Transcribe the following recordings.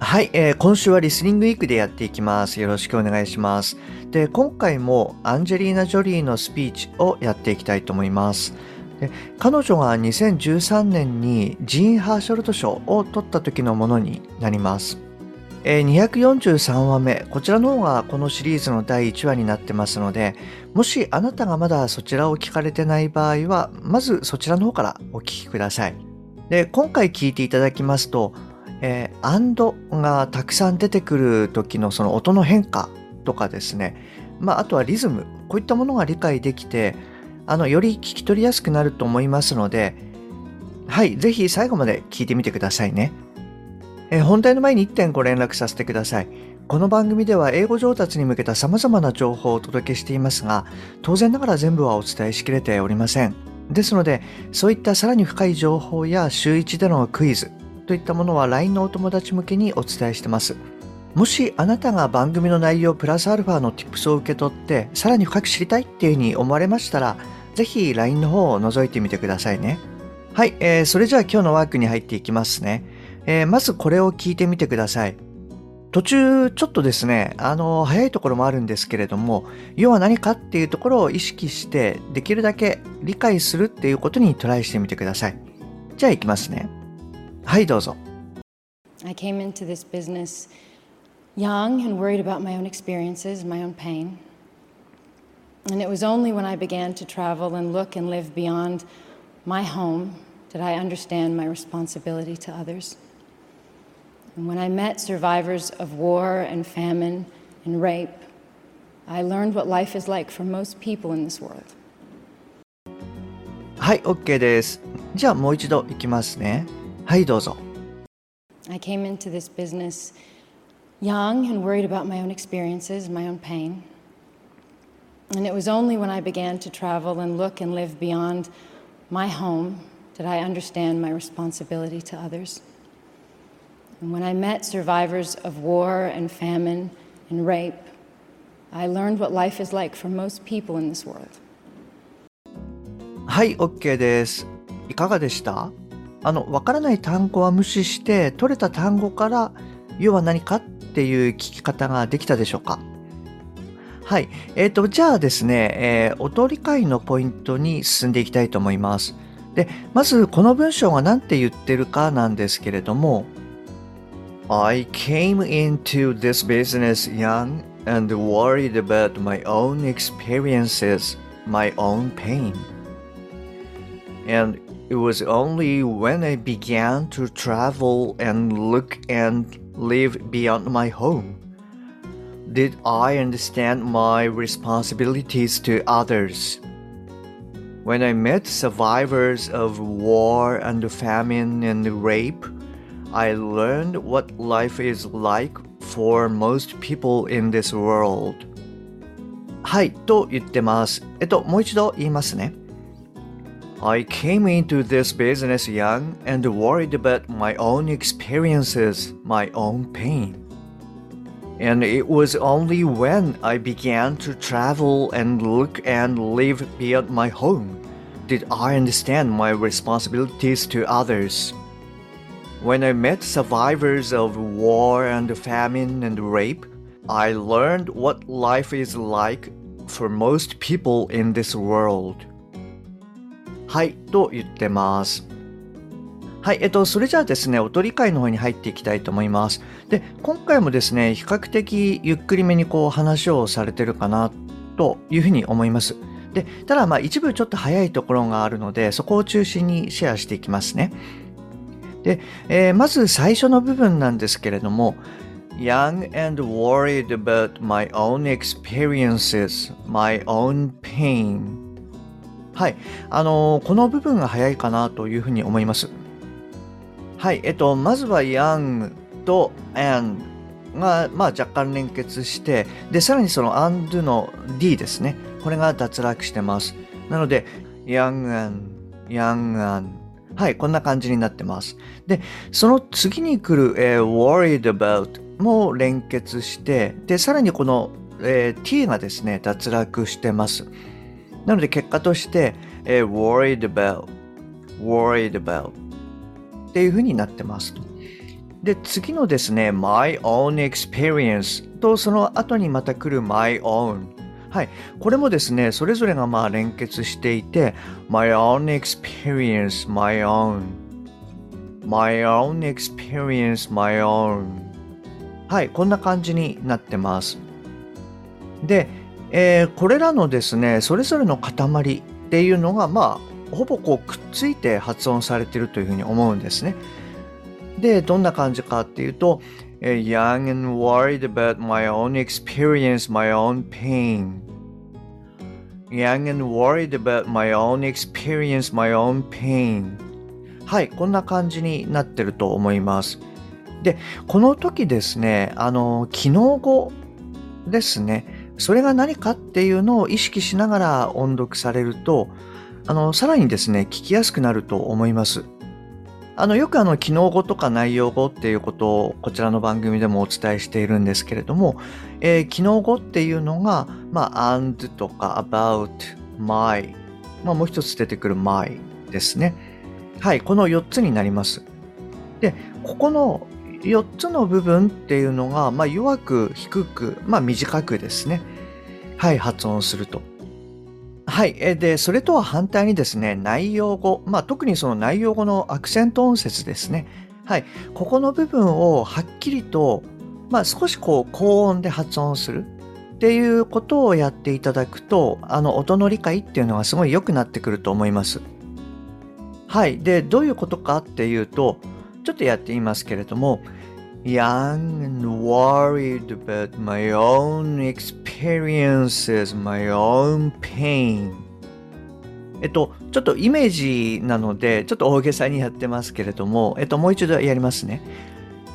はい、えー、今週はリスニングウィークでやっていきます。よろしくお願いします。で今回もアンジェリーナ・ジョリーのスピーチをやっていきたいと思います。で彼女が2013年にジーン・ハーショルト賞を取った時のものになります、えー、243話目。こちらの方がこのシリーズの第1話になってますのでもしあなたがまだそちらを聞かれてない場合はまずそちらの方からお聞きください。で今回聞いていただきますとえー、アンドがたくさん出てくる時のその音の変化とかですね、まあ、あとはリズム。こういったものが理解できてあのより聞き取りやすくなると思いますのではいぜひ最後まで聞いてみてくださいね、えー、本題の前に1点ご連絡させてください。この番組では英語上達に向けた様々な情報をお届けしていますが当然ながら全部はお伝えしきれておりません。ですのでそういったさらに深い情報や週1でのクイズといったものは LINE のお友達向けにお伝えしてます。もしあなたが番組の内容プラスアルファの Tips を受け取ってさらに深く知りたいっていうふうに思われましたらぜひ LINE の方を覗いてみてくださいね。はい、えー、それじゃあ今日のワークに入っていきますね。えー、まずこれを聞いてみてください。途中ちょっとですね、あの、早いところもあるんですけれども、要は何かっていうところを意識してできるだけ理解するっていうことにトライしてみてください。じゃあいきますね。はいどうぞ I came into this business young and worried about my own experiences, my own pain. And it was only when I began to travel and look and live beyond my home did I understand my responsibility to others. And when I met survivors of war and famine and rape, I learned what life is like for most people in this world. はい、OK です。じゃあもう一度いきますね。 はいどうぞ I came into this business young and worried about my own experiences, my own pain. And it was only when I began to travel and look and live beyond my home did I understand my responsibility to others. And when I met survivors of war and famine and rape, I learned what life is like for most people in this world. はい、OK です。いかがでした あの、わからない単語は無視して、取れた単語から、要は何かっていう聞き方ができたでしょうか？はい。えっ、ー、と、じゃあですね、えー、音理解のポイントに進んでいきたいと思います。で、まずこの文章が何て言ってるかなんですけれども、I came into this business young and worried about my own experiences, my own pain. And It was only when I began to travel and look and live beyond my home did I understand my responsibilities to others. When I met survivors of war and famine and rape, I learned what life is like for most people in this world. はい、と言ってます。えっと、もう一度言いますね。 I came into this business young and worried about my own experiences, my own pain. And it was only when I began to travel and look and live beyond my home did I understand my responsibilities to others. When I met survivors of war and famine and rape, I learned what life is like for most people in this world. はいと言ってます。はい、えっと、それじゃあですね、音理解の方に入っていきたいと思います。で、今回もですね、比較的ゆっくりめにこう話をされてるかなというふうに思います。で、ただまあ一部ちょっと早いところがあるので、そこを中心にシェアしていきますね。で、えー、まず最初の部分なんですけれども、Young and worried about my own experiences, my own pain はい。あのー、この部分が早いかなというふうに思います。はい。えっと、まずは young と and が、まあ、若干連結してでさらにその and の D ですねこれが脱落してますなので young and young and はいこんな感じになってますでその次に来る、えー、worried about も連結してでさらにこの、えー、t がですね脱落してますなので結果として、えー、worried about worried about っていうふうになってますで次のですね my own experience とその後にまた来る my own はい。これもですね、それぞれがまあ連結していて、my own experience, my own, my own experience, my own はい、こんな感じになってます。で、えー、これらのですね、それぞれの塊っていうのが、まあ、ほぼこうくっついて発音されてるというふうに思うんですね。で、どんな感じかっていうと、young and worried about my own experience, my own pain. young and worried about my own experience, my own pain. はい、こんな感じになってると思います。で、この時ですね、あの、機能語ですね、それが何かっていうのを意識しながら音読されると、あの、さらにですね、聞きやすくなると思います。あの、よくあの、機能語とか内容語っていうことをこちらの番組でもお伝えしているんですけれども、えー、機能語っていうのが、まあ、and とか about, my、まあ、もう一つ出てくる my ですね。はい、この4つになります。で、ここの4つの部分っていうのが、まあ、弱く低く、まあ、短くですね、はい、発音すると。はい。で、それとは反対にですね、内容語、まあ、特にその内容語のアクセント音節ですね。はい。ここの部分をはっきりと、まあ、少しこう、高音で発音するっていうことをやっていただくと、あの、音の理解っていうのはすごい良くなってくると思います。はい。で、どういうことかっていうと、ちょっとやってみますけれども、young and worried about my own experiences, my own pain. えっと、ちょっとイメージなので、ちょっと大げさにやってますけれども、えっと、もう一度やりますね。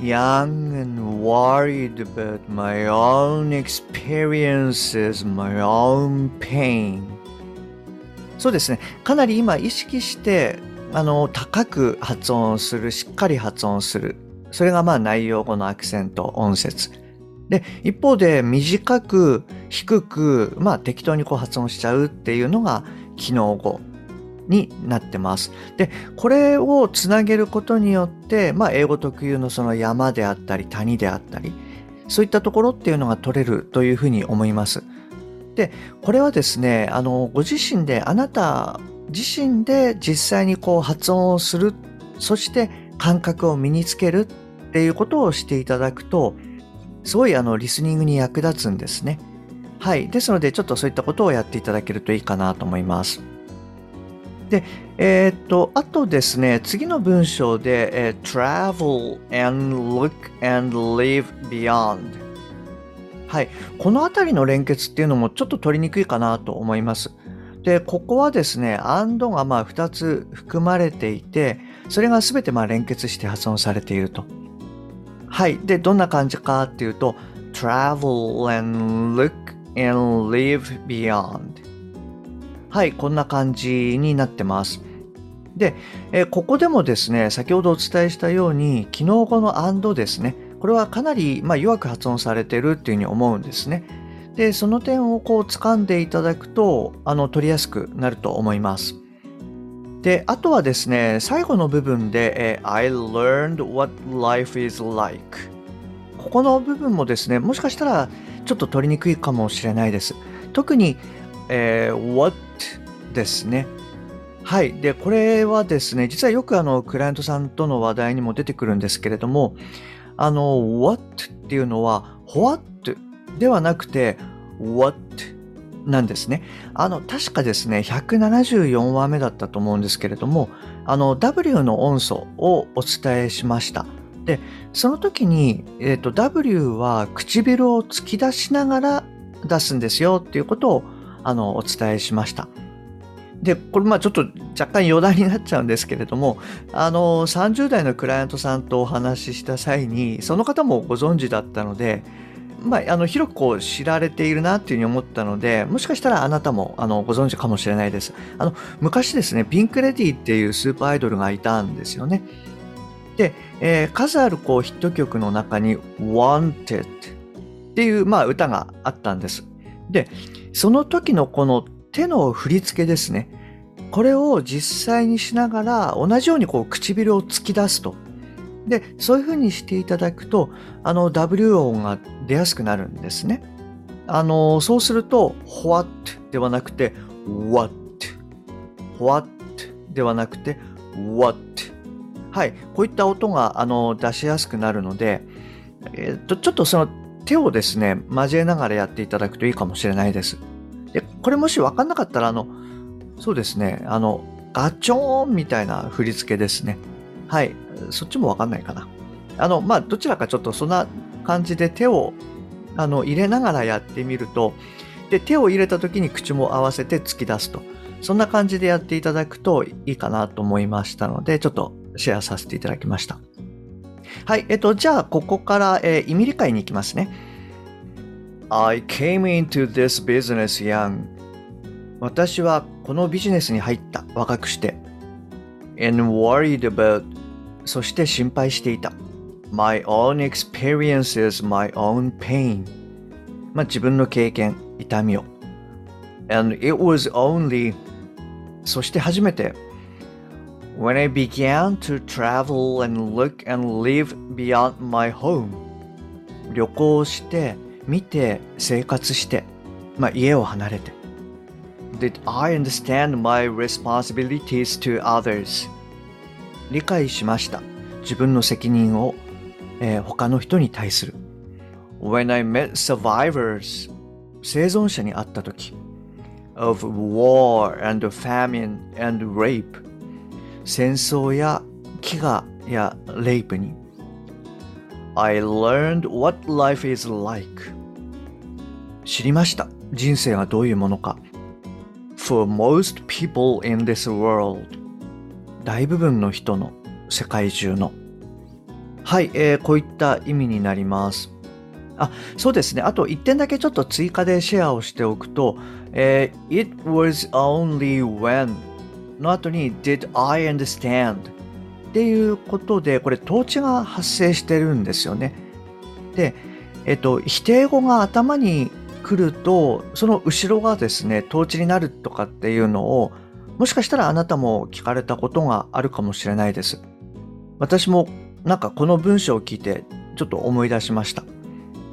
young and worried about my own experiences, my own pain. そうですね。かなり今意識して、あの、高く発音する、しっかり発音する。それがまあ内容語のアクセント、音節。で、一方で短く、低く、まあ適当にこう発音しちゃうっていうのが機能語になってます。で、これをつなげることによって、まあ英語特有のその山であったり谷であったり、そういったところっていうのが取れるというふうに思います。で、これはですね、あの、ご自身で、あなた自身で実際にこう発音をする、そして感覚を身につけるっていうことをしていただくと、すごいあのリスニングに役立つんですね。はい。ですので、ちょっとそういったことをやっていただけるといいかなと思います。で、えー、っと、あとですね、次の文章で、え、travel and look and live beyond。はい。このあたりの連結っていうのもちょっと取りにくいかなと思います。で、ここはですね、and がまあ2つ含まれていて、それが全てまあ連結して発音されていると。はい。で、どんな感じかっていうと、travel and look and live beyond。はい、こんな感じになってます。で、えここでもですね、先ほどお伝えしたように、機能語の and ですね、これはかなり、まあ、弱く発音されてるっていうふうに思うんですね。で、その点をこう掴んでいただくと、あの、取りやすくなると思います。で、あとはですね、最後の部分で、え I learned what life is like ここの部分もですね、もしかしたらちょっと取りにくいかもしれないです。特に、えー、what ですね。はい。で、これはですね、実はよくあの、クライアントさんとの話題にも出てくるんですけれども、あの、what っていうのは、what ではなくて、what なんですね。あの、確かですね、174話目だったと思うんですけれども、あの、W の音素をお伝えしました。で、その時に、えっ、ー、と、W は唇を突き出しながら出すんですよっていうことを、あの、お伝えしました。で、これまあちょっと若干余談になっちゃうんですけれども、あの、30代のクライアントさんとお話しした際に、その方もご存知だったので、まあ、あの広くこう知られているなっていうふうに思ったので、もしかしたらあなたもあのご存知かもしれないです。あの昔ですね、ピンク・レディっていうスーパーアイドルがいたんですよね。で、えー、数あるこうヒット曲の中に Wanted っていう、まあ、歌があったんです。で、その時のこの手の振り付けですね。これを実際にしながら同じようにこう唇を突き出すと。で、そういうふうにしていただくと、あの W 音が出やすくなるんですね。あの、そうすると、what ではなくて、what, what ではなくて、what はい、こういった音があの出しやすくなるので、えー、とちょっとその手をですね交えながらやっていただくといいかもしれないです。でこれもし分かんなかったらあのそうですねあのガチョーンみたいな振り付けですね。はい、そっちも分かんないかな。あのまあどちらかちょっとそんな感じで手をあの入れながらやってみるとで手を入れた時に口も合わせて突き出すとそんな感じでやっていただくといいかなと思いましたのでちょっとシェアさせていただきました。はい、えっと、じゃあ、ここから、えー、意味理解に行きますね。I came into this business young. 私はこのビジネスに入った若くして。and worried about そして心配していた。my own experiences, my own pain まあ自分の経験、痛みを。and it was only そして初めて when I began to travel and look and live beyond my home 旅行して見て生活して、まあ、家を離れて Did I understand my responsibilities to others 理解しました自分の責任を、えー、他の人に対する When I met survivors 生存者に会った時 of war and famine and rape 戦争や飢餓やレイプに I learned what life is like 知りました人生がどういうものか For most people in this world 大部分の人の世界中のはい、えー、こういった意味になりますあそうですねあと1点だけちょっと追加でシェアをしておくと、えー、It was only when の後に Did I understand? っていうことで、これ、統治が発生してるんですよね。で、えっと、否定語が頭に来ると、その後ろがですね、統治になるとかっていうのを、もしかしたらあなたも聞かれたことがあるかもしれないです。私もなんかこの文章を聞いてちょっと思い出しました。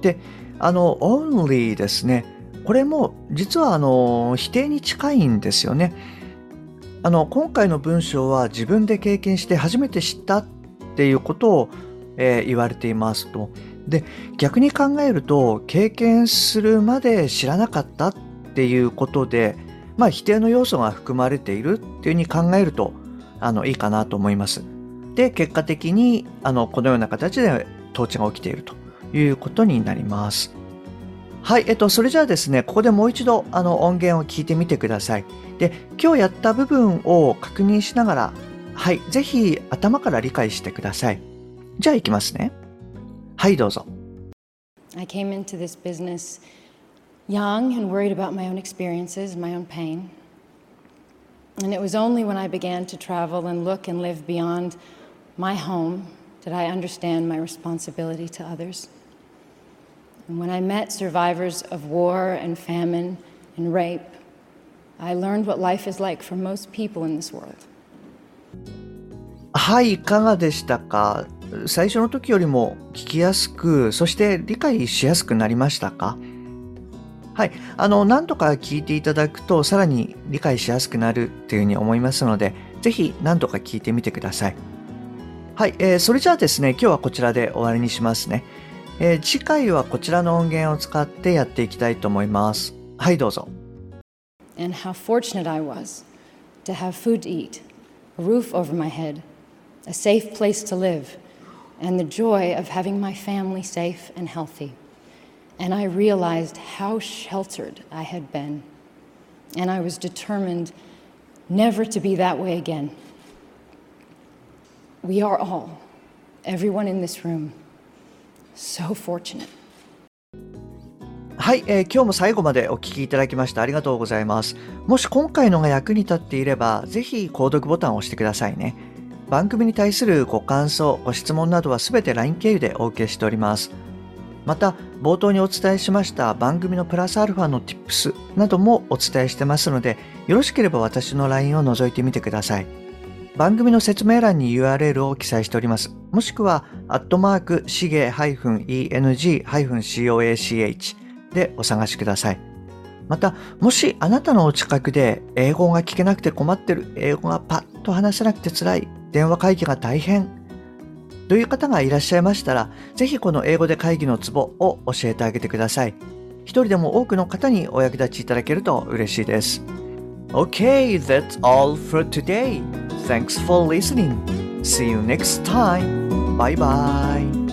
で、あの、only ですね。これも実はあの否定に近いんですよね。あの今回の文章は自分で経験して初めて知ったっていうことを、えー、言われていますと。で逆に考えると経験するまで知らなかったっていうことで、まあ、否定の要素が含まれているっていうふうに考えるとあのいいかなと思います。で結果的にあのこのような形で統治が起きているということになります。はい、えっと、それじゃあですね、ここでもう一度あの音源を聞いてみてください。で、今日やった部分を確認しながら、はい、ぜひ頭から理解してください。じゃあ行きますね。はい、どうぞ。I came into this business young and worried about my own experiences, my own pain. And it was only when I began to travel and look and live beyond my home did I understand my responsibility to others. And when I met survivors of war and famine and rape, I learned what life is like for most people in this world. はい、いかがでしたか最初の時よりも聞きやすく、そして理解しやすくなりましたか はい、あの、何度か聞いていただくと、さらに理解しやすくなるっていうふうに思いますので、ぜひ何度か聞いてみてください。はい、えー、それじゃあですね、今日はこちらで終わりにしますね。えー、次回はこちらの音源を使ってやっていきたいと思います。はい、どうぞ。And how fortunate I was to have food to eat, a roof over my head, a safe place to live, and the joy of having my family safe and healthy. And I realized how sheltered I had been. And I was determined never to be that way again. We are all, everyone in this room, so fortunate. はい、えー、今日も最後までお聞きいただきましてありがとうございます。もし今回のが役に立っていれば、ぜひ購読ボタンを押してくださいね。番組に対するご感想、ご質問などはすべて LINE 経由でお受けしております。また、冒頭にお伝えしました番組のプラスアルファの Tips などもお伝えしてますので、よろしければ私の LINE を覗いてみてください。番組の説明欄に URL を記載しております。もしくは、アットマーク、しげ -eng-coach でお探しください。また、もしあなたのお近くで英語が聞けなくて困ってる、英語がパッと話せなくて辛い、電話会議が大変という方がいらっしゃいましたら、ぜひこの英語で会議のツボを教えてあげてください。一人でも多くの方にお役立ちいただけると嬉しいです。Okay, that's all for today. Thanks for listening. See you next time. Bye bye.